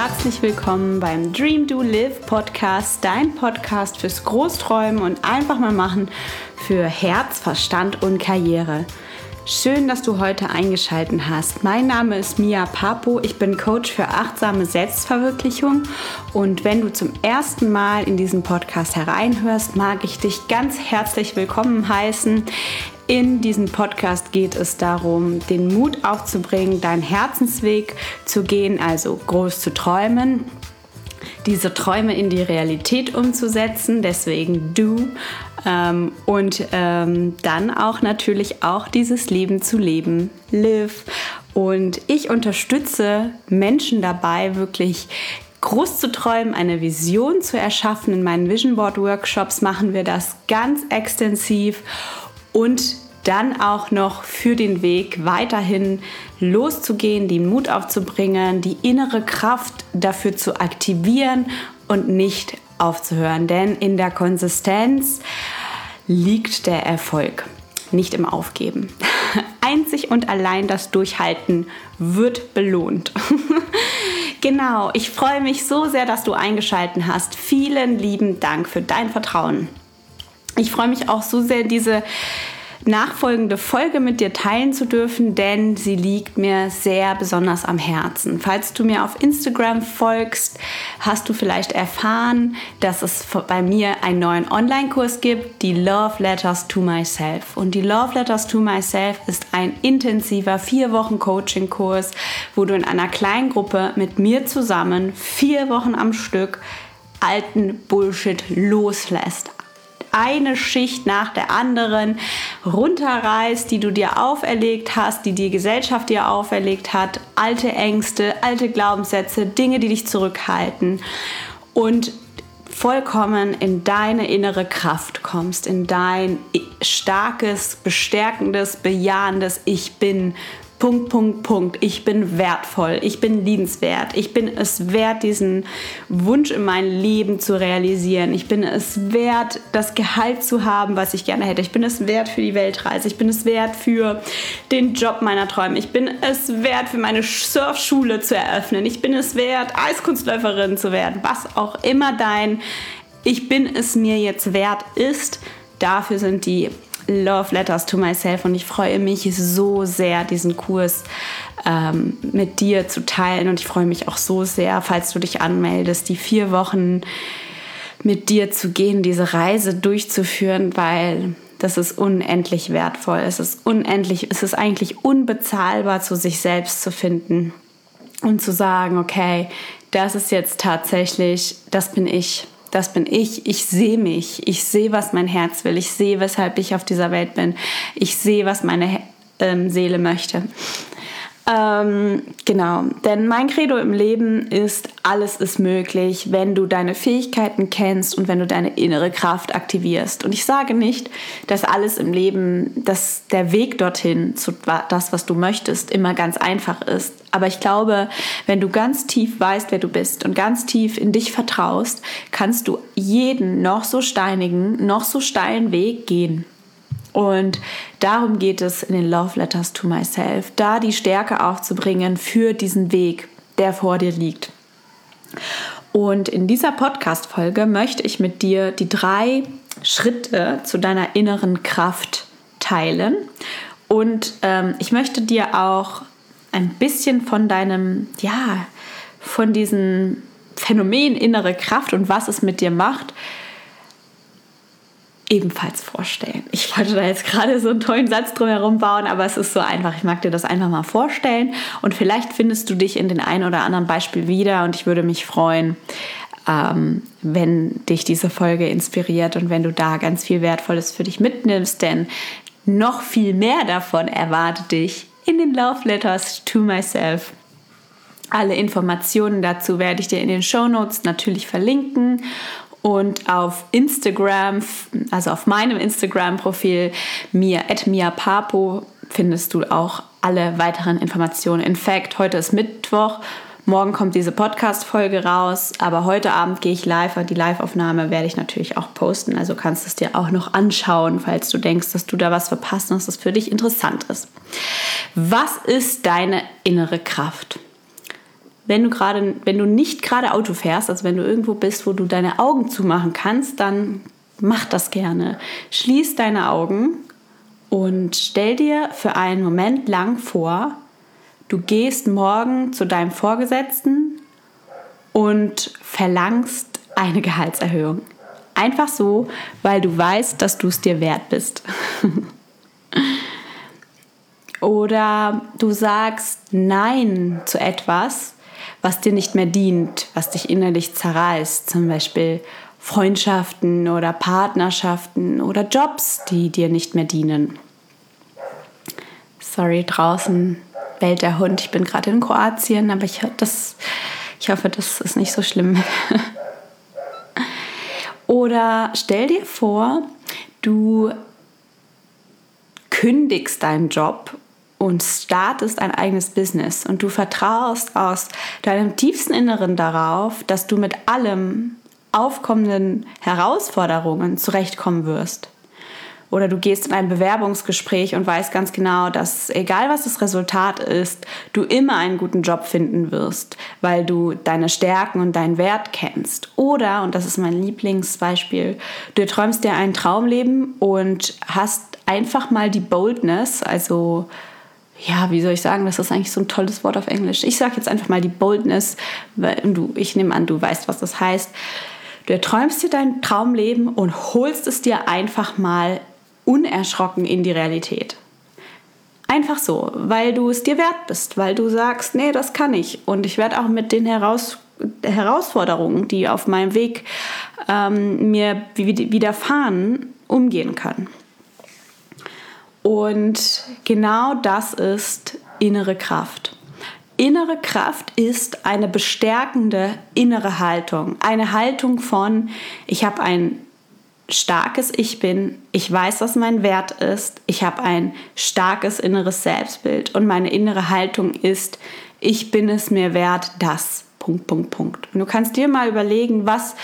herzlich willkommen beim Dream Do Live Podcast, dein Podcast fürs Großträumen und einfach mal machen für Herz, Verstand und Karriere. Schön, dass du heute eingeschaltet hast. Mein Name ist Mia Papo. Ich bin Coach für achtsame Selbstverwirklichung. Und wenn du zum ersten Mal in diesen Podcast hereinhörst, mag ich dich ganz herzlich willkommen heißen. In diesem Podcast geht es darum, den Mut aufzubringen, deinen Herzensweg zu gehen, also groß zu träumen, diese Träume in die Realität umzusetzen. Deswegen du ähm, und ähm, dann auch natürlich auch dieses Leben zu leben, live. Und ich unterstütze Menschen dabei, wirklich groß zu träumen, eine Vision zu erschaffen. In meinen Vision Board Workshops machen wir das ganz extensiv und dann auch noch für den Weg weiterhin loszugehen, den Mut aufzubringen, die innere Kraft dafür zu aktivieren und nicht aufzuhören. Denn in der Konsistenz liegt der Erfolg, nicht im Aufgeben. Einzig und allein das Durchhalten wird belohnt. genau, ich freue mich so sehr, dass du eingeschaltet hast. Vielen lieben Dank für dein Vertrauen. Ich freue mich auch so sehr, diese nachfolgende Folge mit dir teilen zu dürfen, denn sie liegt mir sehr besonders am Herzen. Falls du mir auf Instagram folgst, hast du vielleicht erfahren, dass es bei mir einen neuen Online-Kurs gibt, die Love Letters to Myself. Und die Love Letters to Myself ist ein intensiver vier Wochen Coaching-Kurs, wo du in einer kleinen Gruppe mit mir zusammen vier Wochen am Stück alten Bullshit loslässt eine Schicht nach der anderen runterreißt, die du dir auferlegt hast, die die Gesellschaft dir auferlegt hat, alte Ängste, alte Glaubenssätze, Dinge, die dich zurückhalten. Und vollkommen in deine innere Kraft kommst, in dein starkes, bestärkendes, bejahendes Ich bin Punkt, Punkt, Punkt. Ich bin wertvoll, ich bin liebenswert, ich bin es wert, diesen Wunsch in mein Leben zu realisieren. Ich bin es wert, das Gehalt zu haben, was ich gerne hätte. Ich bin es wert für die Weltreise. Ich bin es wert für den Job meiner Träume. Ich bin es wert, für meine Surfschule zu eröffnen. Ich bin es wert, Eiskunstläuferin zu werden. Was auch immer dein Ich bin es mir jetzt wert ist. Dafür sind die Love Letters to Myself und ich freue mich so sehr, diesen Kurs ähm, mit dir zu teilen und ich freue mich auch so sehr, falls du dich anmeldest, die vier Wochen mit dir zu gehen, diese Reise durchzuführen, weil das ist unendlich wertvoll. Es ist unendlich, es ist eigentlich unbezahlbar, zu sich selbst zu finden und zu sagen, okay, das ist jetzt tatsächlich, das bin ich das bin ich, ich sehe mich, ich sehe, was mein Herz will, ich sehe, weshalb ich auf dieser Welt bin, ich sehe, was meine ähm, Seele möchte. Ähm, genau, denn mein Credo im Leben ist, alles ist möglich, wenn du deine Fähigkeiten kennst und wenn du deine innere Kraft aktivierst. Und ich sage nicht, dass alles im Leben, dass der Weg dorthin zu das, was du möchtest, immer ganz einfach ist. Aber ich glaube, wenn du ganz tief weißt, wer du bist und ganz tief in dich vertraust, kannst du jeden noch so steinigen, noch so steilen Weg gehen. Und darum geht es in den Love Letters to Myself, da die Stärke aufzubringen für diesen Weg, der vor dir liegt. Und in dieser Podcast-Folge möchte ich mit dir die drei Schritte zu deiner inneren Kraft teilen. Und ähm, ich möchte dir auch ein bisschen von deinem, ja, von diesem Phänomen innere Kraft und was es mit dir macht, ebenfalls vorstellen. Ich wollte da jetzt gerade so einen tollen Satz drumherum bauen, aber es ist so einfach. Ich mag dir das einfach mal vorstellen und vielleicht findest du dich in den einen oder anderen Beispiel wieder und ich würde mich freuen, ähm, wenn dich diese Folge inspiriert und wenn du da ganz viel Wertvolles für dich mitnimmst, denn noch viel mehr davon erwartet dich in den Love Letters to Myself. Alle Informationen dazu werde ich dir in den Show Notes natürlich verlinken und auf Instagram, also auf meinem Instagram-Profil, mir, Papo, findest du auch alle weiteren Informationen. In fact, heute ist Mittwoch, morgen kommt diese Podcast-Folge raus, aber heute Abend gehe ich live und die Live-Aufnahme werde ich natürlich auch posten. Also kannst du es dir auch noch anschauen, falls du denkst, dass du da was verpasst dass das für dich interessant ist. Was ist deine innere Kraft? Wenn du gerade, wenn du nicht gerade Auto fährst, also wenn du irgendwo bist, wo du deine Augen zumachen kannst, dann mach das gerne. Schließ deine Augen und stell dir für einen Moment lang vor, du gehst morgen zu deinem Vorgesetzten und verlangst eine Gehaltserhöhung. Einfach so, weil du weißt, dass du es dir wert bist. Oder du sagst Nein zu etwas, was dir nicht mehr dient, was dich innerlich zerreißt. Zum Beispiel Freundschaften oder Partnerschaften oder Jobs, die dir nicht mehr dienen. Sorry, draußen bellt der Hund. Ich bin gerade in Kroatien, aber ich, das, ich hoffe, das ist nicht so schlimm. oder stell dir vor, du kündigst deinen Job und startest ein eigenes Business und du vertraust aus deinem tiefsten Inneren darauf, dass du mit allem aufkommenden Herausforderungen zurechtkommen wirst. Oder du gehst in ein Bewerbungsgespräch und weißt ganz genau, dass egal was das Resultat ist, du immer einen guten Job finden wirst, weil du deine Stärken und deinen Wert kennst. Oder, und das ist mein Lieblingsbeispiel, du träumst dir ein Traumleben und hast einfach mal die Boldness, also ja, wie soll ich sagen, das ist eigentlich so ein tolles Wort auf Englisch. Ich sage jetzt einfach mal die Boldness, weil du, ich nehme an, du weißt, was das heißt. Du erträumst dir dein Traumleben und holst es dir einfach mal unerschrocken in die Realität. Einfach so, weil du es dir wert bist, weil du sagst, nee, das kann ich. Und ich werde auch mit den Heraus Herausforderungen, die auf meinem Weg ähm, mir widerfahren, umgehen können. Und genau das ist innere Kraft. Innere Kraft ist eine bestärkende innere Haltung. Eine Haltung von, ich habe ein starkes Ich bin, ich weiß, was mein Wert ist, ich habe ein starkes inneres Selbstbild und meine innere Haltung ist, ich bin es mir wert, das. Punkt, Punkt, Punkt. Und du kannst dir mal überlegen, was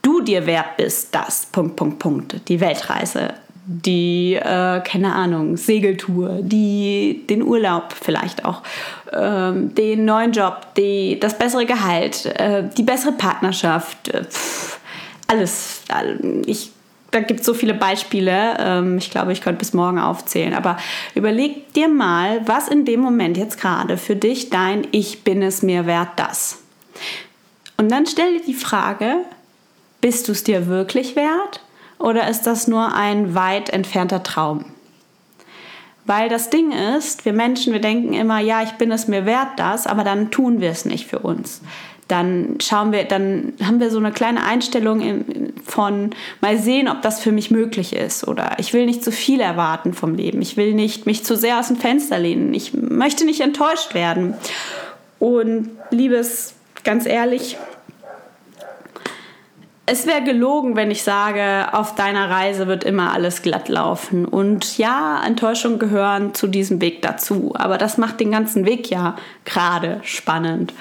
du dir wert bist, das. Punkt, Punkt, Punkt. Die Weltreise, die, äh, keine Ahnung, Segeltour, die, den Urlaub vielleicht auch, ähm, den neuen Job, die, das bessere Gehalt, äh, die bessere Partnerschaft, äh, pff, alles. Ich, da gibt es so viele Beispiele. Ähm, ich glaube, ich könnte bis morgen aufzählen. Aber überleg dir mal, was in dem Moment jetzt gerade für dich dein Ich bin es mir wert das. Und dann stell dir die Frage, bist du es dir wirklich wert? Oder ist das nur ein weit entfernter Traum? Weil das Ding ist, wir Menschen, wir denken immer, ja, ich bin es mir wert, das, aber dann tun wir es nicht für uns. Dann schauen wir, dann haben wir so eine kleine Einstellung von mal sehen, ob das für mich möglich ist. Oder ich will nicht zu viel erwarten vom Leben. Ich will nicht mich zu sehr aus dem Fenster lehnen. Ich möchte nicht enttäuscht werden. Und liebes, ganz ehrlich, es wäre gelogen, wenn ich sage, auf deiner Reise wird immer alles glatt laufen. Und ja, Enttäuschungen gehören zu diesem Weg dazu. Aber das macht den ganzen Weg ja gerade spannend.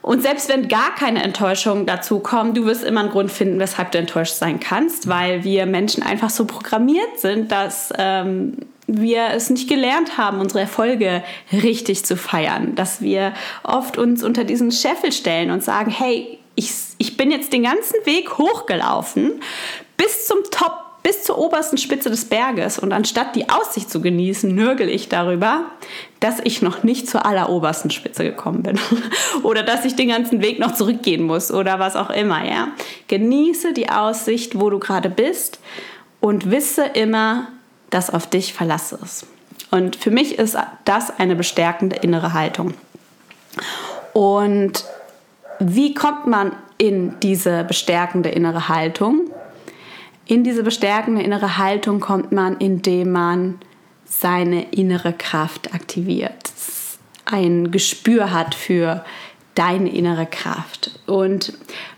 Und selbst wenn gar keine Enttäuschungen dazu kommen, du wirst immer einen Grund finden, weshalb du enttäuscht sein kannst, weil wir Menschen einfach so programmiert sind, dass ähm, wir es nicht gelernt haben, unsere Erfolge richtig zu feiern. Dass wir oft uns unter diesen Scheffel stellen und sagen, hey, ich, ich bin jetzt den ganzen Weg hochgelaufen bis zum Top, bis zur obersten Spitze des Berges und anstatt die Aussicht zu genießen, nörgel ich darüber, dass ich noch nicht zur allerobersten Spitze gekommen bin oder dass ich den ganzen Weg noch zurückgehen muss oder was auch immer, ja. Genieße die Aussicht, wo du gerade bist und wisse immer, dass auf dich Verlass ist. Und für mich ist das eine bestärkende innere Haltung. Und wie kommt man in diese bestärkende innere Haltung? In diese bestärkende innere Haltung kommt man, indem man seine innere Kraft aktiviert, ein Gespür hat für deine innere Kraft. Und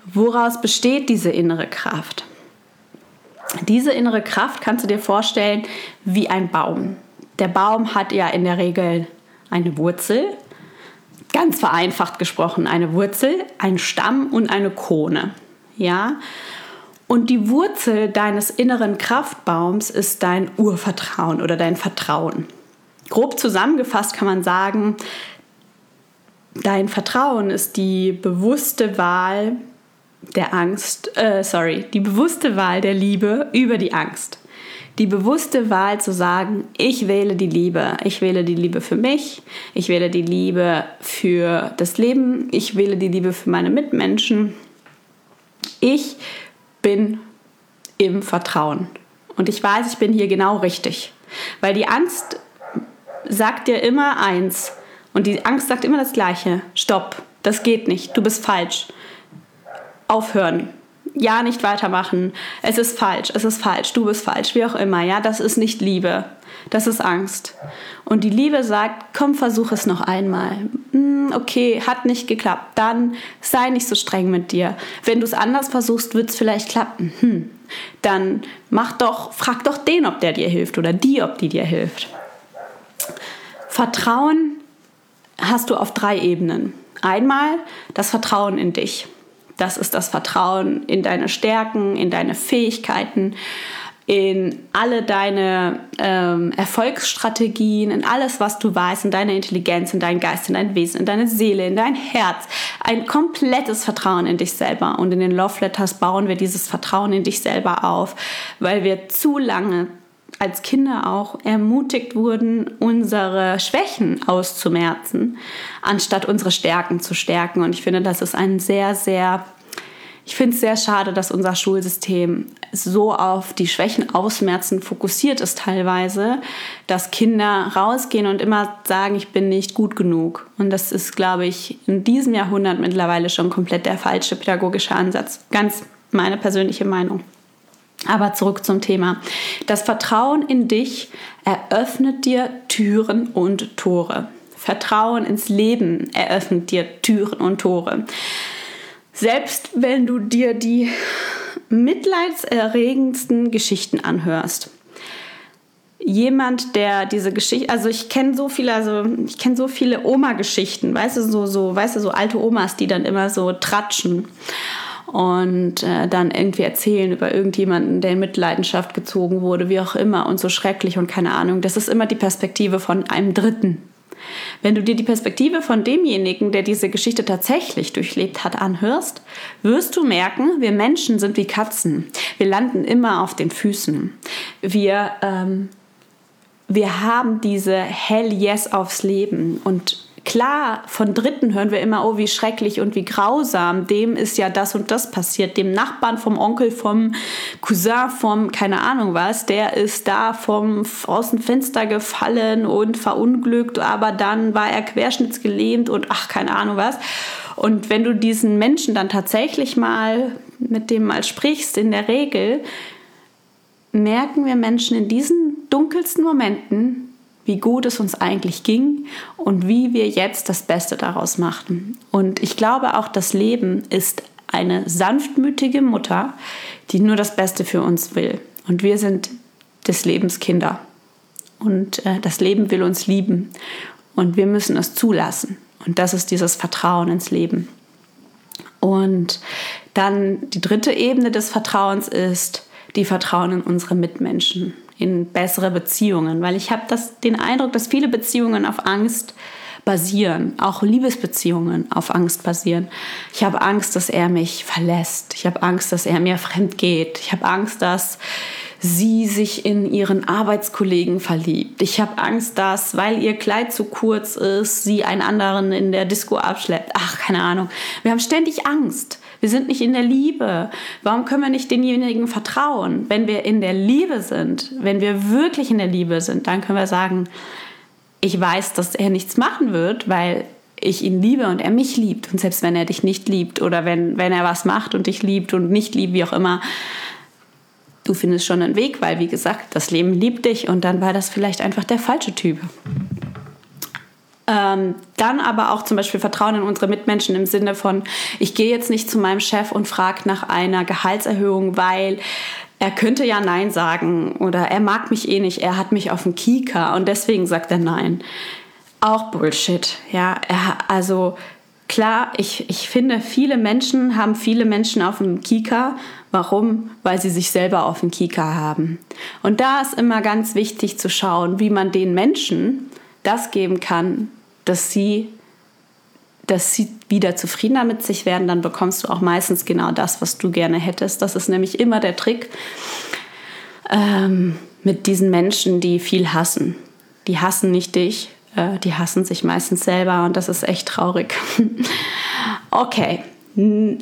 woraus besteht diese innere Kraft? Diese innere Kraft kannst du dir vorstellen wie ein Baum. Der Baum hat ja in der Regel eine Wurzel, ganz vereinfacht gesprochen eine Wurzel, ein Stamm und eine Krone. Ja? Und die Wurzel deines inneren Kraftbaums ist dein Urvertrauen oder dein Vertrauen. Grob zusammengefasst kann man sagen, Dein Vertrauen ist die bewusste Wahl der Angst, äh, sorry, die bewusste Wahl der Liebe über die Angst. Die bewusste Wahl zu sagen, ich wähle die Liebe. Ich wähle die Liebe für mich. Ich wähle die Liebe für das Leben. Ich wähle die Liebe für meine Mitmenschen. Ich bin im Vertrauen. Und ich weiß, ich bin hier genau richtig. Weil die Angst sagt dir immer eins. Und die Angst sagt immer das Gleiche. Stopp, das geht nicht, du bist falsch. Aufhören. Ja, nicht weitermachen. Es ist falsch, es ist falsch, du bist falsch, wie auch immer. Ja, das ist nicht Liebe. Das ist Angst. Und die Liebe sagt, komm, versuch es noch einmal. Hm, okay, hat nicht geklappt. Dann sei nicht so streng mit dir. Wenn du es anders versuchst, wird es vielleicht klappen. Hm. Dann mach doch, frag doch den, ob der dir hilft oder die, ob die dir hilft. Vertrauen hast du auf drei Ebenen. Einmal das Vertrauen in dich. Das ist das Vertrauen in deine Stärken, in deine Fähigkeiten, in alle deine ähm, Erfolgsstrategien, in alles, was du weißt, in deine Intelligenz, in deinen Geist, in dein Wesen, in deine Seele, in dein Herz. Ein komplettes Vertrauen in dich selber. Und in den Love Letters bauen wir dieses Vertrauen in dich selber auf, weil wir zu lange als Kinder auch ermutigt wurden, unsere Schwächen auszumerzen, anstatt unsere Stärken zu stärken. Und ich finde, das ist ein sehr, sehr, ich finde es sehr schade, dass unser Schulsystem so auf die Schwächen ausmerzen fokussiert ist teilweise, dass Kinder rausgehen und immer sagen, ich bin nicht gut genug. Und das ist, glaube ich, in diesem Jahrhundert mittlerweile schon komplett der falsche pädagogische Ansatz. Ganz meine persönliche Meinung. Aber zurück zum Thema. Das Vertrauen in dich eröffnet dir Türen und Tore. Vertrauen ins Leben eröffnet dir Türen und Tore. Selbst wenn du dir die mitleidserregendsten Geschichten anhörst. Jemand, der diese Geschichte, also ich kenne so viele, also ich kenne so viele Oma-Geschichten, weißt du, so, so, weißt du, so alte Omas, die dann immer so tratschen und äh, dann irgendwie erzählen über irgendjemanden, der in Mitleidenschaft gezogen wurde, wie auch immer und so schrecklich und keine Ahnung. Das ist immer die Perspektive von einem Dritten. Wenn du dir die Perspektive von demjenigen, der diese Geschichte tatsächlich durchlebt hat, anhörst, wirst du merken, wir Menschen sind wie Katzen. Wir landen immer auf den Füßen. Wir, ähm, wir haben diese Hell Yes aufs Leben und Klar, von Dritten hören wir immer, oh, wie schrecklich und wie grausam. Dem ist ja das und das passiert. Dem Nachbarn, vom Onkel, vom Cousin, vom keine Ahnung was, der ist da vom aus dem Fenster gefallen und verunglückt, aber dann war er querschnittsgelähmt und ach, keine Ahnung was. Und wenn du diesen Menschen dann tatsächlich mal mit dem mal sprichst, in der Regel merken wir Menschen in diesen dunkelsten Momenten, wie gut es uns eigentlich ging und wie wir jetzt das Beste daraus machten. Und ich glaube auch, das Leben ist eine sanftmütige Mutter, die nur das Beste für uns will. Und wir sind des Lebens Kinder. Und äh, das Leben will uns lieben. Und wir müssen es zulassen. Und das ist dieses Vertrauen ins Leben. Und dann die dritte Ebene des Vertrauens ist die Vertrauen in unsere Mitmenschen in bessere Beziehungen, weil ich habe den Eindruck, dass viele Beziehungen auf Angst basieren, auch Liebesbeziehungen auf Angst basieren. Ich habe Angst, dass er mich verlässt. Ich habe Angst, dass er mir fremd geht. Ich habe Angst, dass sie sich in ihren Arbeitskollegen verliebt. Ich habe Angst, dass, weil ihr Kleid zu kurz ist, sie einen anderen in der Disco abschleppt. Ach, keine Ahnung. Wir haben ständig Angst. Wir sind nicht in der Liebe. Warum können wir nicht denjenigen vertrauen? Wenn wir in der Liebe sind, wenn wir wirklich in der Liebe sind, dann können wir sagen, ich weiß, dass er nichts machen wird, weil ich ihn liebe und er mich liebt. Und selbst wenn er dich nicht liebt oder wenn, wenn er was macht und dich liebt und nicht liebt, wie auch immer, du findest schon einen Weg, weil wie gesagt, das Leben liebt dich und dann war das vielleicht einfach der falsche Typ. Ähm, dann aber auch zum Beispiel Vertrauen in unsere Mitmenschen im Sinne von, ich gehe jetzt nicht zu meinem Chef und frage nach einer Gehaltserhöhung, weil er könnte ja Nein sagen oder er mag mich eh nicht, er hat mich auf dem Kika und deswegen sagt er Nein. Auch Bullshit. Ja, er, also klar, ich, ich finde, viele Menschen haben viele Menschen auf dem Kika. Warum? Weil sie sich selber auf dem Kika haben. Und da ist immer ganz wichtig zu schauen, wie man den Menschen das geben kann, dass sie dass sie wieder zufriedener mit sich werden, dann bekommst du auch meistens genau das, was du gerne hättest. Das ist nämlich immer der Trick ähm, mit diesen Menschen, die viel hassen. Die hassen nicht dich, äh, die hassen sich meistens selber und das ist echt traurig. okay,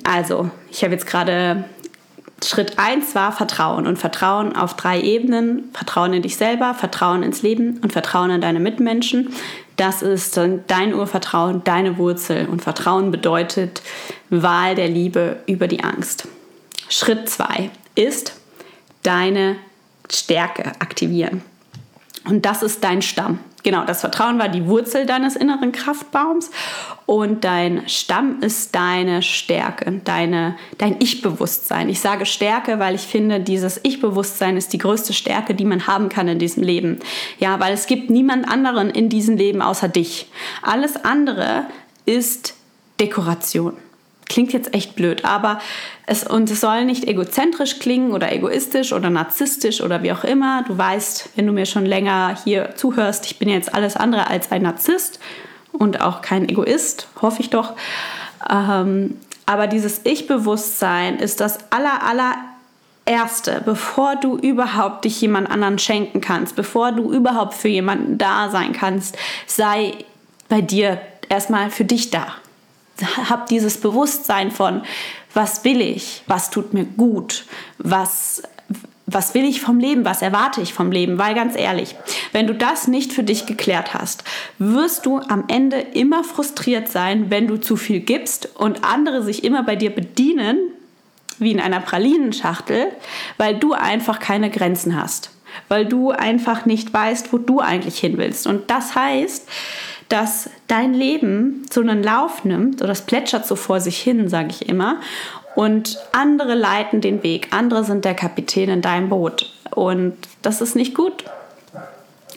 also ich habe jetzt gerade Schritt 1 war Vertrauen und Vertrauen auf drei Ebenen. Vertrauen in dich selber, Vertrauen ins Leben und Vertrauen in deine Mitmenschen. Das ist dein Urvertrauen, deine Wurzel und Vertrauen bedeutet Wahl der Liebe über die Angst. Schritt 2 ist deine Stärke aktivieren. Und das ist dein Stamm. Genau, das Vertrauen war die Wurzel deines inneren Kraftbaums und dein Stamm ist deine Stärke, deine, dein Ich-Bewusstsein. Ich sage Stärke, weil ich finde, dieses Ich-Bewusstsein ist die größte Stärke, die man haben kann in diesem Leben. Ja, weil es gibt niemand anderen in diesem Leben außer dich. Alles andere ist Dekoration. Klingt jetzt echt blöd, aber es, und es soll nicht egozentrisch klingen oder egoistisch oder narzisstisch oder wie auch immer. Du weißt, wenn du mir schon länger hier zuhörst, ich bin jetzt alles andere als ein Narzisst und auch kein Egoist, hoffe ich doch. Ähm, aber dieses Ich-Bewusstsein ist das aller, aller Erste, bevor du überhaupt dich jemand anderen schenken kannst, bevor du überhaupt für jemanden da sein kannst, sei bei dir erstmal für dich da habe dieses Bewusstsein von, was will ich, was tut mir gut, was, was will ich vom Leben, was erwarte ich vom Leben, weil ganz ehrlich, wenn du das nicht für dich geklärt hast, wirst du am Ende immer frustriert sein, wenn du zu viel gibst und andere sich immer bei dir bedienen, wie in einer Pralinenschachtel, weil du einfach keine Grenzen hast, weil du einfach nicht weißt, wo du eigentlich hin willst. Und das heißt, dass dein Leben so einen Lauf nimmt oder es plätschert so vor sich hin, sage ich immer. Und andere leiten den Weg, andere sind der Kapitän in deinem Boot. Und das ist nicht gut.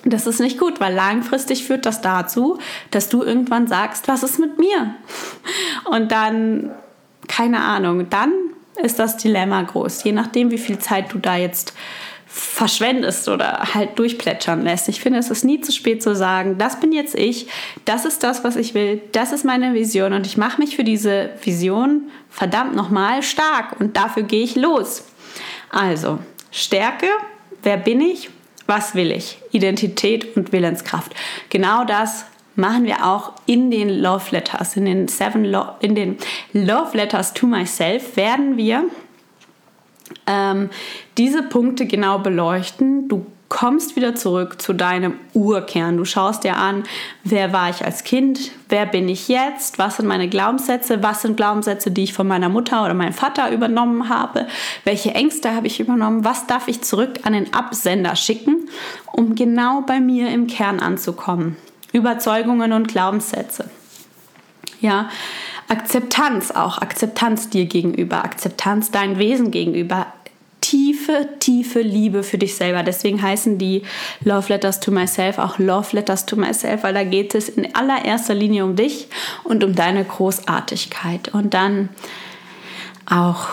Das ist nicht gut, weil langfristig führt das dazu, dass du irgendwann sagst, was ist mit mir? Und dann, keine Ahnung, dann ist das Dilemma groß, je nachdem, wie viel Zeit du da jetzt verschwendest oder halt durchplätschern lässt. Ich finde, es ist nie zu spät zu sagen, das bin jetzt ich, das ist das, was ich will, das ist meine Vision und ich mache mich für diese Vision verdammt nochmal stark und dafür gehe ich los. Also, Stärke, wer bin ich, was will ich? Identität und Willenskraft. Genau das machen wir auch in den Love Letters, in den Seven Lo in den Love Letters to Myself werden wir ähm, diese Punkte genau beleuchten. Du kommst wieder zurück zu deinem Urkern. Du schaust dir an, wer war ich als Kind, wer bin ich jetzt, was sind meine Glaubenssätze, was sind Glaubenssätze, die ich von meiner Mutter oder meinem Vater übernommen habe, welche Ängste habe ich übernommen, was darf ich zurück an den Absender schicken, um genau bei mir im Kern anzukommen. Überzeugungen und Glaubenssätze. Ja, Akzeptanz auch, Akzeptanz dir gegenüber, Akzeptanz dein Wesen gegenüber, tiefe, tiefe Liebe für dich selber. Deswegen heißen die Love Letters to Myself auch Love Letters to Myself, weil da geht es in allererster Linie um dich und um deine Großartigkeit. Und dann auch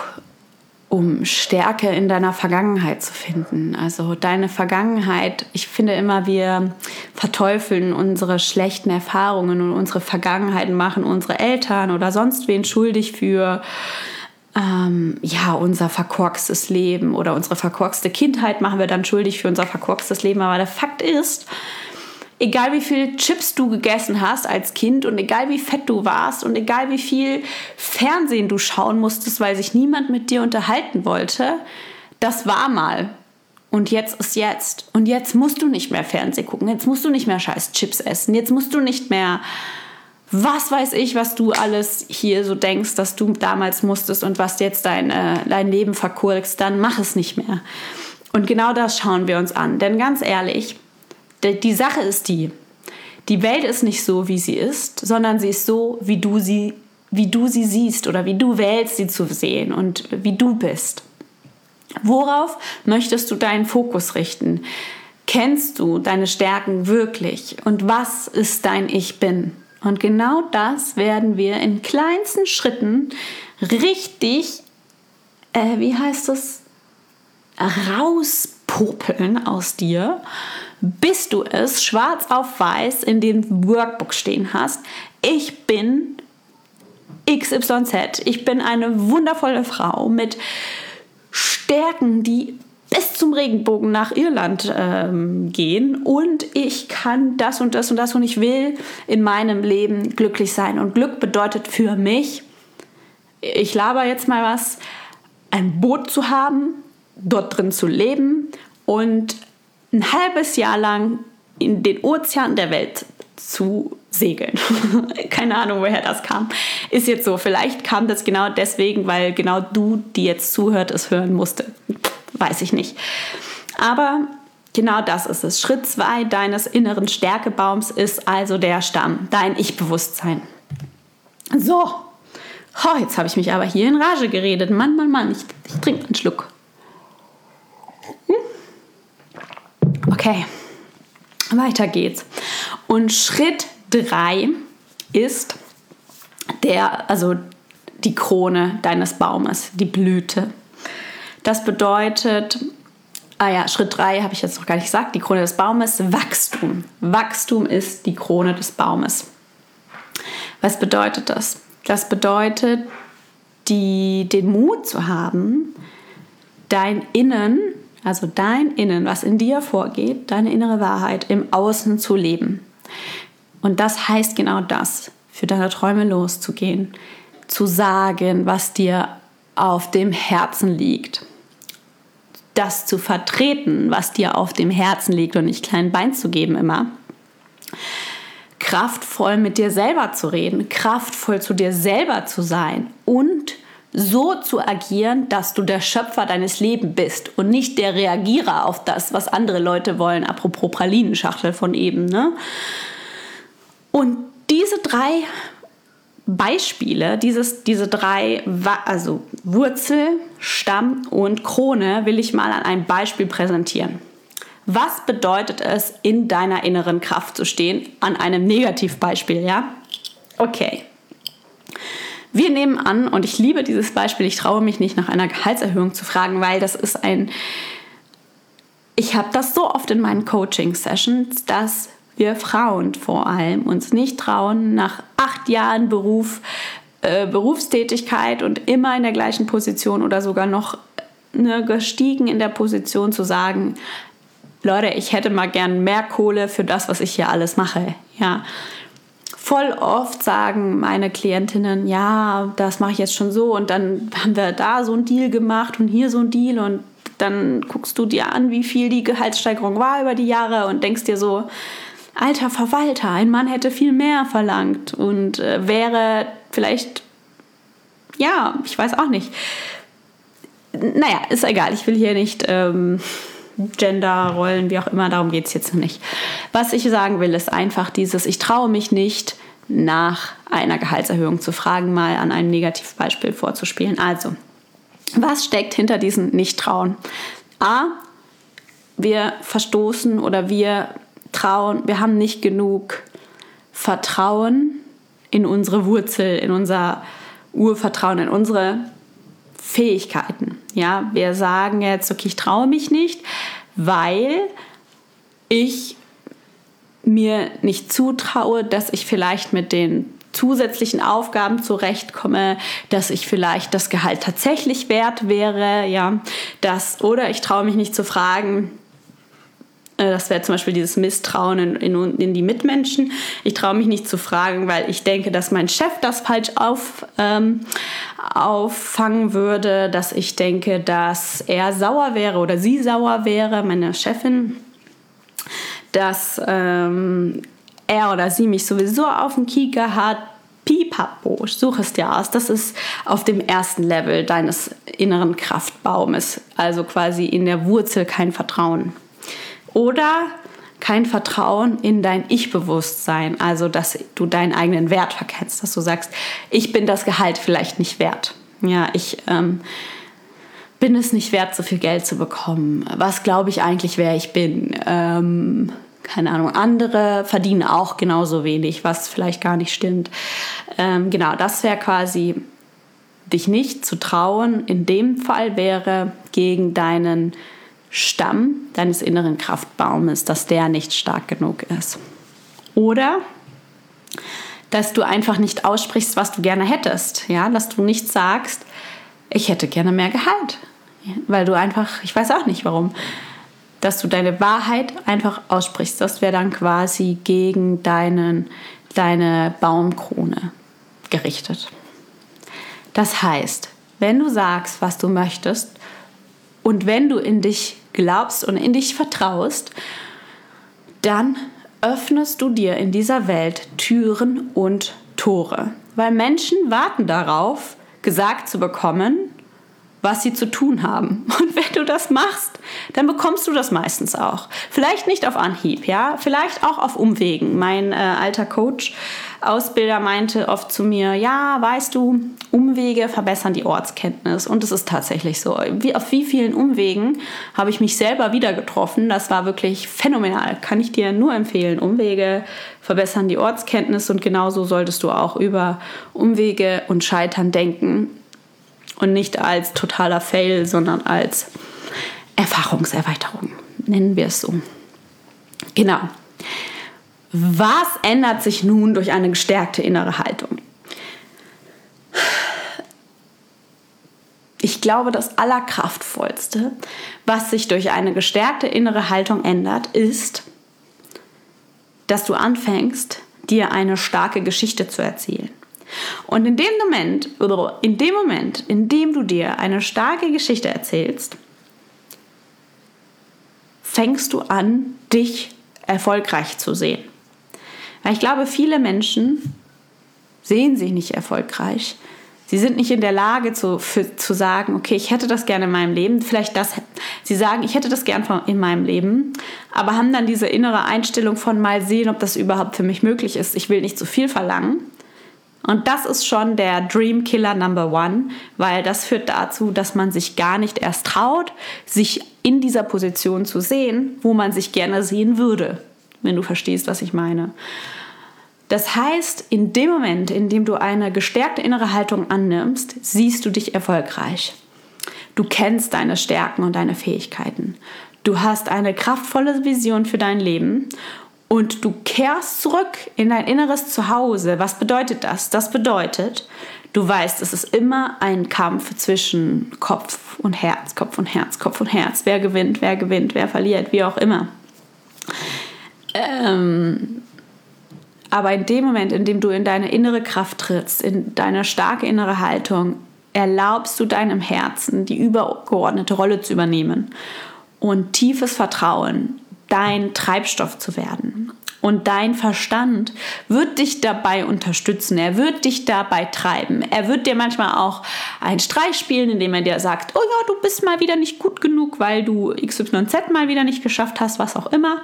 um Stärke in deiner Vergangenheit zu finden. Also deine Vergangenheit, ich finde immer, wir verteufeln unsere schlechten Erfahrungen und unsere Vergangenheiten machen unsere Eltern oder sonst wen schuldig für ähm, ja, unser verkorkstes Leben oder unsere verkorkste Kindheit machen wir dann schuldig für unser verkorkstes Leben. Aber der Fakt ist, egal wie viel Chips du gegessen hast als Kind und egal wie fett du warst und egal wie viel Fernsehen du schauen musstest, weil sich niemand mit dir unterhalten wollte, das war mal. Und jetzt ist jetzt. Und jetzt musst du nicht mehr Fernsehen gucken. Jetzt musst du nicht mehr scheiß Chips essen. Jetzt musst du nicht mehr, was weiß ich, was du alles hier so denkst, dass du damals musstest und was jetzt dein, äh, dein Leben verkurkst. Dann mach es nicht mehr. Und genau das schauen wir uns an. Denn ganz ehrlich, die Sache ist die, die Welt ist nicht so, wie sie ist, sondern sie ist so, wie du sie, wie du sie siehst oder wie du wählst, sie zu sehen und wie du bist. Worauf möchtest du deinen Fokus richten? Kennst du deine Stärken wirklich? Und was ist dein Ich bin? Und genau das werden wir in kleinsten Schritten richtig, äh, wie heißt es, rauspopeln aus dir bis du es schwarz auf weiß in dem Workbook stehen hast. Ich bin XYZ. Ich bin eine wundervolle Frau mit Stärken, die bis zum Regenbogen nach Irland ähm, gehen und ich kann das und das und das und ich will in meinem Leben glücklich sein. Und Glück bedeutet für mich, ich laber jetzt mal was, ein Boot zu haben, dort drin zu leben und ein halbes Jahr lang in den Ozean der Welt zu segeln. Keine Ahnung, woher das kam. Ist jetzt so. Vielleicht kam das genau deswegen, weil genau du, die jetzt zuhört, es hören musste. Weiß ich nicht. Aber genau das ist es. Schritt zwei deines inneren Stärkebaums ist also der Stamm, dein Ich-Bewusstsein. So. Oh, jetzt habe ich mich aber hier in Rage geredet. Mann, Mann, Mann. Ich, ich trinke einen Schluck. Hm? Okay. Weiter geht's. Und Schritt 3 ist der, also die Krone deines Baumes, die Blüte. Das bedeutet, ah ja, Schritt 3 habe ich jetzt noch gar nicht gesagt, die Krone des Baumes, Wachstum. Wachstum ist die Krone des Baumes. Was bedeutet das? Das bedeutet, die, den Mut zu haben, dein Innen also dein Innen, was in dir vorgeht, deine innere Wahrheit im Außen zu leben. Und das heißt genau das, für deine Träume loszugehen, zu sagen, was dir auf dem Herzen liegt. Das zu vertreten, was dir auf dem Herzen liegt und nicht klein Bein zu geben immer. Kraftvoll mit dir selber zu reden, kraftvoll zu dir selber zu sein und so zu agieren, dass du der Schöpfer deines Lebens bist und nicht der Reagierer auf das, was andere Leute wollen. Apropos Pralinenschachtel von eben. Ne? Und diese drei Beispiele, dieses, diese drei, also Wurzel, Stamm und Krone, will ich mal an einem Beispiel präsentieren. Was bedeutet es, in deiner inneren Kraft zu stehen? An einem Negativbeispiel, ja? Okay. Wir nehmen an, und ich liebe dieses Beispiel, ich traue mich nicht nach einer Gehaltserhöhung zu fragen, weil das ist ein, ich habe das so oft in meinen Coaching-Sessions, dass wir Frauen vor allem uns nicht trauen, nach acht Jahren Beruf, äh, Berufstätigkeit und immer in der gleichen Position oder sogar noch ne, gestiegen in der Position zu sagen, Leute, ich hätte mal gern mehr Kohle für das, was ich hier alles mache. Ja, voll oft sagen meine Klientinnen, ja, das mache ich jetzt schon so und dann haben wir da so einen Deal gemacht und hier so einen Deal und dann guckst du dir an, wie viel die Gehaltssteigerung war über die Jahre und denkst dir so, alter Verwalter, ein Mann hätte viel mehr verlangt und äh, wäre vielleicht, ja, ich weiß auch nicht. Naja, ist egal, ich will hier nicht ähm, Genderrollen, wie auch immer, darum geht es jetzt nicht. Was ich sagen will, ist einfach dieses, ich traue mich nicht, nach einer Gehaltserhöhung zu fragen, mal an einem Negativbeispiel vorzuspielen. Also, was steckt hinter diesem Nichttrauen? A, wir verstoßen oder wir trauen, wir haben nicht genug Vertrauen in unsere Wurzel, in unser Urvertrauen, in unsere Fähigkeiten. Ja, wir sagen jetzt, okay, ich traue mich nicht, weil ich mir nicht zutraue, dass ich vielleicht mit den zusätzlichen Aufgaben zurechtkomme, dass ich vielleicht das Gehalt tatsächlich wert wäre, ja, das oder ich traue mich nicht zu fragen, das wäre zum Beispiel dieses Misstrauen in, in, in, die Mitmenschen. Ich traue mich nicht zu fragen, weil ich denke, dass mein Chef das falsch auf, ähm, auffangen würde, dass ich denke, dass er sauer wäre oder sie sauer wäre, meine Chefin, dass ähm, er oder sie mich sowieso auf dem Kieker hat. Pipapo, such es dir aus. Das ist auf dem ersten Level deines inneren Kraftbaumes, also quasi in der Wurzel kein Vertrauen. Oder kein Vertrauen in dein Ich-Bewusstsein, also dass du deinen eigenen Wert verkennst, dass du sagst, ich bin das Gehalt vielleicht nicht wert. Ja, ich ähm, bin es nicht wert, so viel Geld zu bekommen. Was glaube ich eigentlich, wer ich bin? Ähm, keine Ahnung, andere verdienen auch genauso wenig, was vielleicht gar nicht stimmt. Ähm, genau, das wäre quasi dich nicht zu trauen. In dem Fall wäre gegen deinen Stamm deines inneren Kraftbaumes, dass der nicht stark genug ist. Oder dass du einfach nicht aussprichst, was du gerne hättest. Ja, dass du nicht sagst, ich hätte gerne mehr Gehalt. Weil du einfach, ich weiß auch nicht warum, dass du deine Wahrheit einfach aussprichst. Das wäre dann quasi gegen deinen, deine Baumkrone gerichtet. Das heißt, wenn du sagst, was du möchtest und wenn du in dich glaubst und in dich vertraust, dann öffnest du dir in dieser Welt Türen und Tore. Weil Menschen warten darauf, gesagt zu bekommen, was sie zu tun haben. Und wenn du das machst, dann bekommst du das meistens auch. Vielleicht nicht auf Anhieb, ja, vielleicht auch auf Umwegen. Mein äh, alter Coach, Ausbilder meinte oft zu mir, ja, weißt du, Umwege verbessern die Ortskenntnis. Und es ist tatsächlich so. Wie, auf wie vielen Umwegen habe ich mich selber wieder getroffen? Das war wirklich phänomenal. Kann ich dir nur empfehlen. Umwege verbessern die Ortskenntnis und genauso solltest du auch über Umwege und Scheitern denken und nicht als totaler Fail, sondern als Erfahrungserweiterung. Nennen wir es so. Genau. Was ändert sich nun durch eine gestärkte innere Haltung? Ich glaube, das Allerkraftvollste, was sich durch eine gestärkte innere Haltung ändert, ist, dass du anfängst, dir eine starke Geschichte zu erzählen. Und in dem Moment, in dem Moment, in dem du dir eine starke Geschichte erzählst, fängst du an, dich erfolgreich zu sehen. Weil ich glaube, viele Menschen sehen sich nicht erfolgreich. Sie sind nicht in der Lage zu, für, zu sagen, okay, ich hätte das gerne in meinem Leben. Vielleicht das, sie sagen, ich hätte das gerne in meinem Leben, aber haben dann diese innere Einstellung von mal sehen, ob das überhaupt für mich möglich ist. Ich will nicht zu viel verlangen. Und das ist schon der Dream Killer Number One, weil das führt dazu, dass man sich gar nicht erst traut, sich in dieser Position zu sehen, wo man sich gerne sehen würde, wenn du verstehst, was ich meine. Das heißt, in dem Moment, in dem du eine gestärkte innere Haltung annimmst, siehst du dich erfolgreich. Du kennst deine Stärken und deine Fähigkeiten. Du hast eine kraftvolle Vision für dein Leben und du kehrst zurück in dein inneres Zuhause. Was bedeutet das? Das bedeutet, du weißt, es ist immer ein Kampf zwischen Kopf und Herz, Kopf und Herz, Kopf und Herz. Wer gewinnt, wer gewinnt, wer verliert, wie auch immer. Ähm, aber in dem Moment, in dem du in deine innere Kraft trittst, in deine starke innere Haltung, erlaubst du deinem Herzen die übergeordnete Rolle zu übernehmen und tiefes Vertrauen dein Treibstoff zu werden. Und dein Verstand wird dich dabei unterstützen, er wird dich dabei treiben. Er wird dir manchmal auch einen Streich spielen, indem er dir sagt, oh ja, du bist mal wieder nicht gut genug, weil du XYZ mal wieder nicht geschafft hast, was auch immer.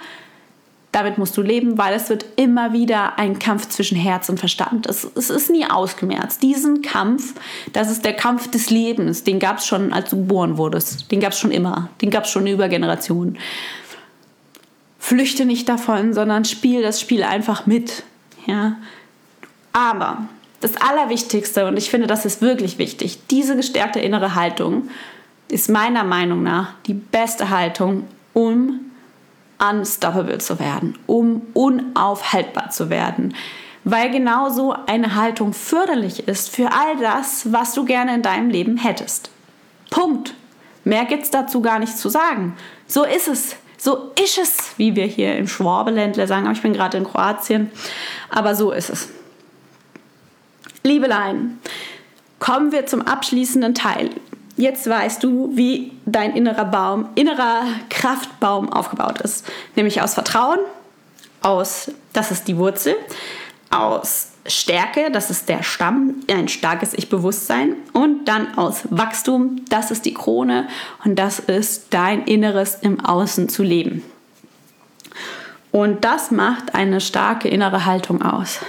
Damit musst du leben, weil es wird immer wieder ein Kampf zwischen Herz und Verstand. Es, es ist nie ausgemerzt. Diesen Kampf, das ist der Kampf des Lebens. Den gab es schon, als du geboren wurdest. Den gab es schon immer. Den gab es schon über Generationen flüchte nicht davon, sondern spiel das Spiel einfach mit. Ja? Aber das Allerwichtigste, und ich finde, das ist wirklich wichtig, diese gestärkte innere Haltung ist meiner Meinung nach die beste Haltung, um unstoppable zu werden, um unaufhaltbar zu werden. Weil genau so eine Haltung förderlich ist für all das, was du gerne in deinem Leben hättest. Punkt. Mehr gibt es dazu gar nicht zu sagen. So ist es. So ist es, wie wir hier im Schwabeländler sagen. Aber ich bin gerade in Kroatien. Aber so ist es. Liebelein, kommen wir zum abschließenden Teil. Jetzt weißt du, wie dein innerer Baum, innerer Kraftbaum aufgebaut ist. Nämlich aus Vertrauen, aus, das ist die Wurzel, aus Stärke, das ist der Stamm, ein starkes Ich-Bewusstsein und dann aus Wachstum, das ist die Krone und das ist dein Inneres im Außen zu leben. Und das macht eine starke innere Haltung aus.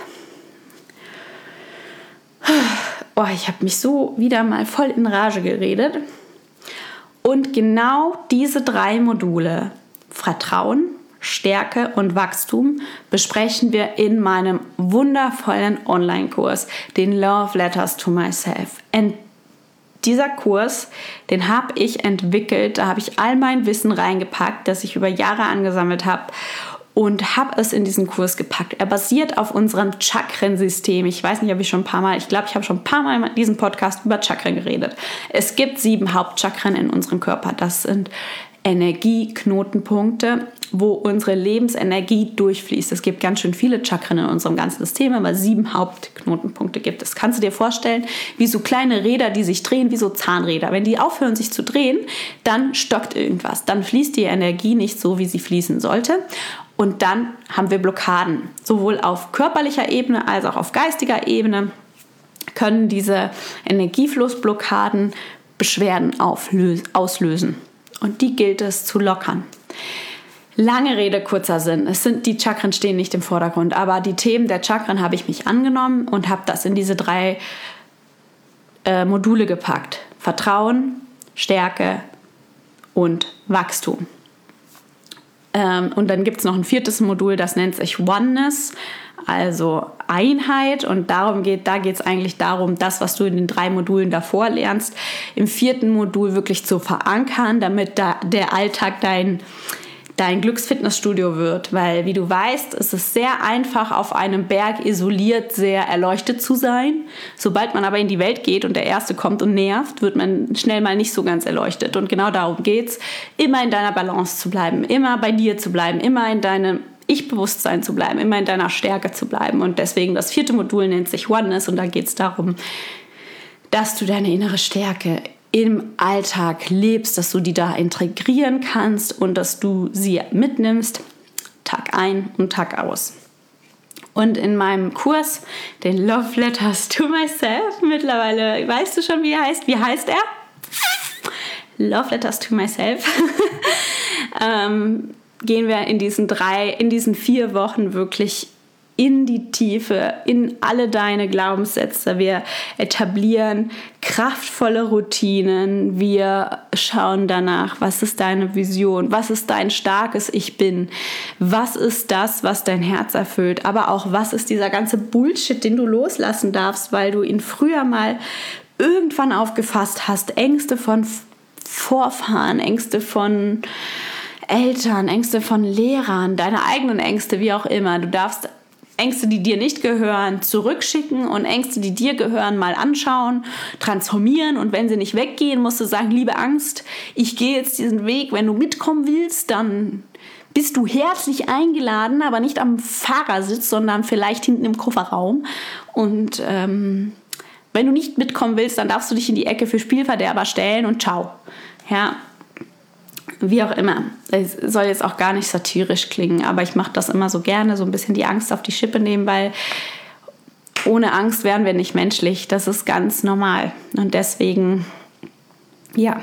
Oh, ich habe mich so wieder mal voll in Rage geredet. Und genau diese drei Module, Vertrauen, Stärke und Wachstum besprechen wir in meinem wundervollen Online-Kurs, den Love Letters to Myself. Und dieser Kurs, den habe ich entwickelt, da habe ich all mein Wissen reingepackt, das ich über Jahre angesammelt habe und habe es in diesen Kurs gepackt. Er basiert auf unserem Chakrensystem. Ich weiß nicht, ob ich schon ein paar Mal, ich glaube, ich habe schon ein paar Mal in diesem Podcast über Chakren geredet. Es gibt sieben Hauptchakren in unserem Körper. Das sind Energieknotenpunkte, wo unsere Lebensenergie durchfließt. Es gibt ganz schön viele Chakren in unserem ganzen System, aber sieben Hauptknotenpunkte gibt es. Kannst du dir vorstellen, wie so kleine Räder, die sich drehen, wie so Zahnräder. Wenn die aufhören, sich zu drehen, dann stockt irgendwas. Dann fließt die Energie nicht so, wie sie fließen sollte. Und dann haben wir Blockaden, sowohl auf körperlicher Ebene als auch auf geistiger Ebene können diese Energieflussblockaden Beschwerden auslösen. Und die gilt es zu lockern. Lange Rede, kurzer Sinn. Es sind, die Chakren stehen nicht im Vordergrund, aber die Themen der Chakren habe ich mich angenommen und habe das in diese drei äh, Module gepackt. Vertrauen, Stärke und Wachstum. Ähm, und dann gibt es noch ein viertes Modul, das nennt sich Oneness, also Einheit. Und darum geht, da geht es eigentlich darum, das, was du in den drei Modulen davor lernst, im vierten Modul wirklich zu verankern, damit da der Alltag dein dein Glücksfitnessstudio wird, weil wie du weißt, ist es sehr einfach auf einem Berg isoliert sehr erleuchtet zu sein. Sobald man aber in die Welt geht und der erste kommt und nervt, wird man schnell mal nicht so ganz erleuchtet und genau darum geht's, immer in deiner Balance zu bleiben, immer bei dir zu bleiben, immer in deinem Ich-Bewusstsein zu bleiben, immer in deiner Stärke zu bleiben und deswegen das vierte Modul nennt sich Oneness und da geht es darum, dass du deine innere Stärke im Alltag lebst, dass du die da integrieren kannst und dass du sie mitnimmst, Tag ein und Tag aus. Und in meinem Kurs, den Love Letters to Myself, mittlerweile weißt du schon, wie er heißt. Wie heißt er? Love Letters to Myself. ähm, gehen wir in diesen drei, in diesen vier Wochen wirklich in die Tiefe, in alle deine Glaubenssätze. Wir etablieren kraftvolle Routinen. Wir schauen danach, was ist deine Vision, was ist dein starkes Ich bin, was ist das, was dein Herz erfüllt, aber auch was ist dieser ganze Bullshit, den du loslassen darfst, weil du ihn früher mal irgendwann aufgefasst hast. Ängste von Vorfahren, Ängste von Eltern, Ängste von Lehrern, deine eigenen Ängste, wie auch immer. Du darfst Ängste, die dir nicht gehören, zurückschicken und Ängste, die dir gehören, mal anschauen, transformieren und wenn sie nicht weggehen, musst du sagen, liebe Angst, ich gehe jetzt diesen Weg, wenn du mitkommen willst, dann bist du herzlich eingeladen, aber nicht am Fahrersitz, sondern vielleicht hinten im Kofferraum und ähm, wenn du nicht mitkommen willst, dann darfst du dich in die Ecke für Spielverderber stellen und ciao. Ja, wie auch immer. Es soll jetzt auch gar nicht satirisch klingen, aber ich mache das immer so gerne, so ein bisschen die Angst auf die Schippe nehmen, weil ohne Angst wären wir nicht menschlich. Das ist ganz normal. Und deswegen, ja,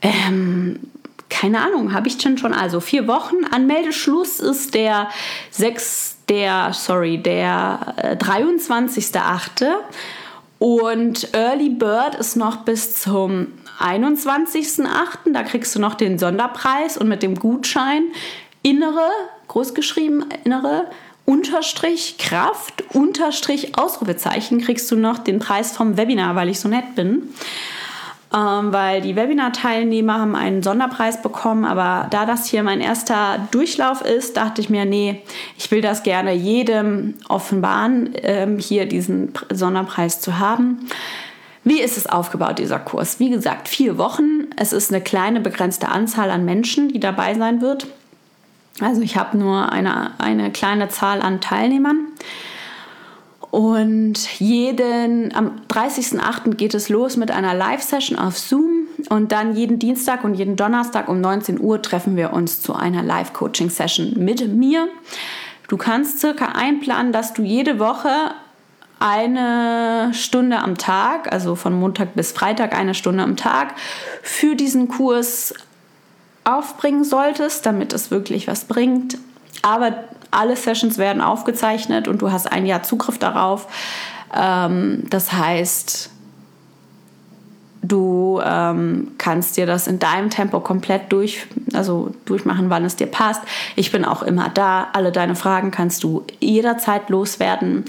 ähm, keine Ahnung, habe ich schon schon. Also vier Wochen. Anmeldeschluss ist der 6, der, sorry, der äh, 23.8. Und Early Bird ist noch bis zum 21.08. Da kriegst du noch den Sonderpreis und mit dem Gutschein innere, großgeschrieben innere, Unterstrich Kraft, Unterstrich Ausrufezeichen kriegst du noch den Preis vom Webinar, weil ich so nett bin. Ähm, weil die Webinar-Teilnehmer haben einen Sonderpreis bekommen, aber da das hier mein erster Durchlauf ist, dachte ich mir, nee, ich will das gerne jedem offenbaren, ähm, hier diesen Sonderpreis zu haben. Wie ist es aufgebaut, dieser Kurs? Wie gesagt, vier Wochen. Es ist eine kleine, begrenzte Anzahl an Menschen, die dabei sein wird. Also ich habe nur eine, eine kleine Zahl an Teilnehmern. Und jeden, am 30.08. geht es los mit einer Live-Session auf Zoom. Und dann jeden Dienstag und jeden Donnerstag um 19 Uhr treffen wir uns zu einer Live-Coaching-Session mit mir. Du kannst circa einplanen, dass du jede Woche eine Stunde am Tag, also von Montag bis Freitag eine Stunde am Tag, für diesen Kurs aufbringen solltest, damit es wirklich was bringt. Aber alle Sessions werden aufgezeichnet und du hast ein Jahr Zugriff darauf. Ähm, das heißt, du ähm, kannst dir das in deinem Tempo komplett durch, also durchmachen, wann es dir passt. Ich bin auch immer da. Alle deine Fragen kannst du jederzeit loswerden.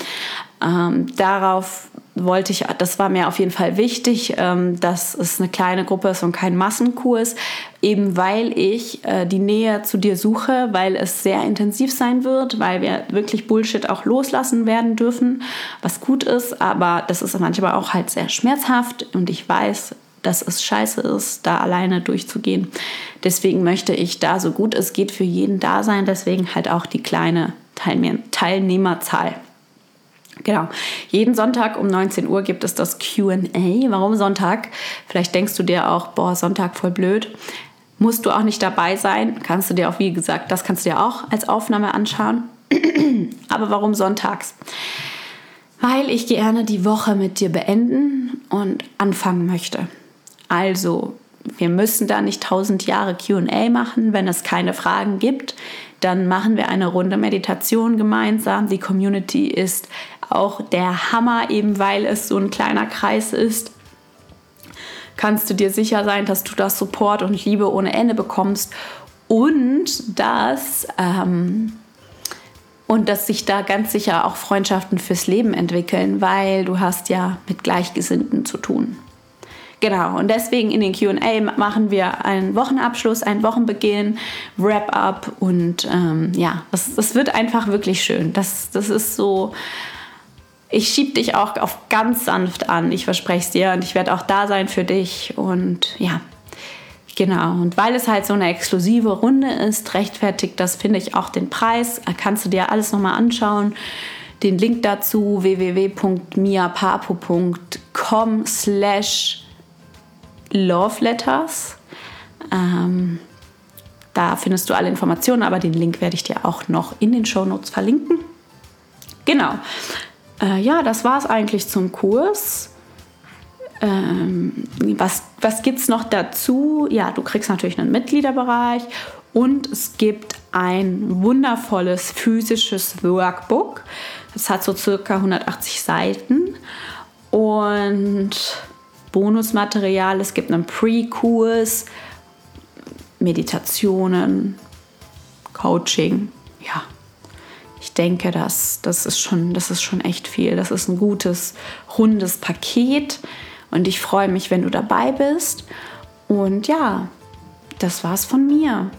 Ähm, darauf wollte ich, das war mir auf jeden Fall wichtig, ähm, dass es eine kleine Gruppe ist und kein Massenkurs, eben weil ich äh, die Nähe zu dir suche, weil es sehr intensiv sein wird, weil wir wirklich Bullshit auch loslassen werden dürfen, was gut ist, aber das ist manchmal auch halt sehr schmerzhaft und ich weiß, dass es scheiße ist, da alleine durchzugehen. Deswegen möchte ich da so gut es geht für jeden da sein, deswegen halt auch die kleine Teilnehmerzahl. Genau. Jeden Sonntag um 19 Uhr gibt es das QA. Warum Sonntag? Vielleicht denkst du dir auch, boah, Sonntag voll blöd. Musst du auch nicht dabei sein. Kannst du dir auch, wie gesagt, das kannst du dir auch als Aufnahme anschauen. Aber warum sonntags? Weil ich gerne die Woche mit dir beenden und anfangen möchte. Also, wir müssen da nicht tausend Jahre QA machen, wenn es keine Fragen gibt. Dann machen wir eine Runde Meditation gemeinsam. Die Community ist auch der Hammer, eben weil es so ein kleiner Kreis ist. Kannst du dir sicher sein, dass du das Support und Liebe ohne Ende bekommst und dass, ähm, und dass sich da ganz sicher auch Freundschaften fürs Leben entwickeln, weil du hast ja mit Gleichgesinnten zu tun. Genau, und deswegen in den QA machen wir einen Wochenabschluss, einen Wochenbeginn, Wrap-up und ähm, ja, das, das wird einfach wirklich schön. Das, das ist so, ich schieb dich auch auf ganz sanft an, ich verspreche es dir und ich werde auch da sein für dich und ja, Genau, und weil es halt so eine exklusive Runde ist, rechtfertigt das, finde ich, auch den Preis. Kannst du dir alles nochmal anschauen. Den Link dazu www.miapapo.com slash Love Letters. Ähm, da findest du alle Informationen, aber den Link werde ich dir auch noch in den Show Notes verlinken. Genau. Äh, ja, das war es eigentlich zum Kurs. Ähm, was was gibt es noch dazu? Ja, du kriegst natürlich einen Mitgliederbereich und es gibt ein wundervolles physisches Workbook. Das hat so circa 180 Seiten und Bonusmaterial, es gibt einen Pre-Kurs, Meditationen, Coaching. Ja, ich denke, das, das, ist schon, das ist schon echt viel. Das ist ein gutes, rundes Paket und ich freue mich, wenn du dabei bist. Und ja, das war's von mir.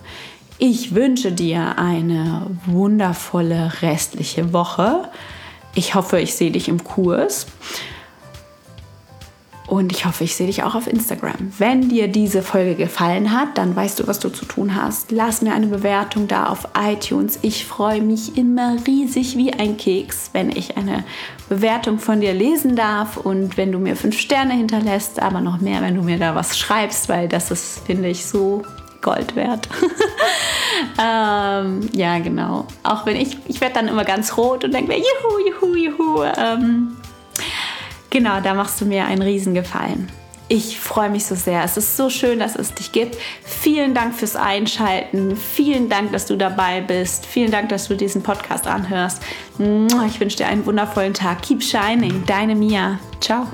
Ich wünsche dir eine wundervolle restliche Woche. Ich hoffe, ich sehe dich im Kurs. Und ich hoffe, ich sehe dich auch auf Instagram. Wenn dir diese Folge gefallen hat, dann weißt du, was du zu tun hast. Lass mir eine Bewertung da auf iTunes. Ich freue mich immer riesig wie ein Keks, wenn ich eine Bewertung von dir lesen darf und wenn du mir fünf Sterne hinterlässt, aber noch mehr, wenn du mir da was schreibst, weil das ist, finde ich, so Gold wert. ähm, ja, genau. Auch wenn ich, ich werde dann immer ganz rot und denke mir, juhu, juhu, juhu. Ähm, Genau, da machst du mir einen Riesengefallen. Ich freue mich so sehr. Es ist so schön, dass es dich gibt. Vielen Dank fürs Einschalten. Vielen Dank, dass du dabei bist. Vielen Dank, dass du diesen Podcast anhörst. Ich wünsche dir einen wundervollen Tag. Keep shining. Deine Mia. Ciao.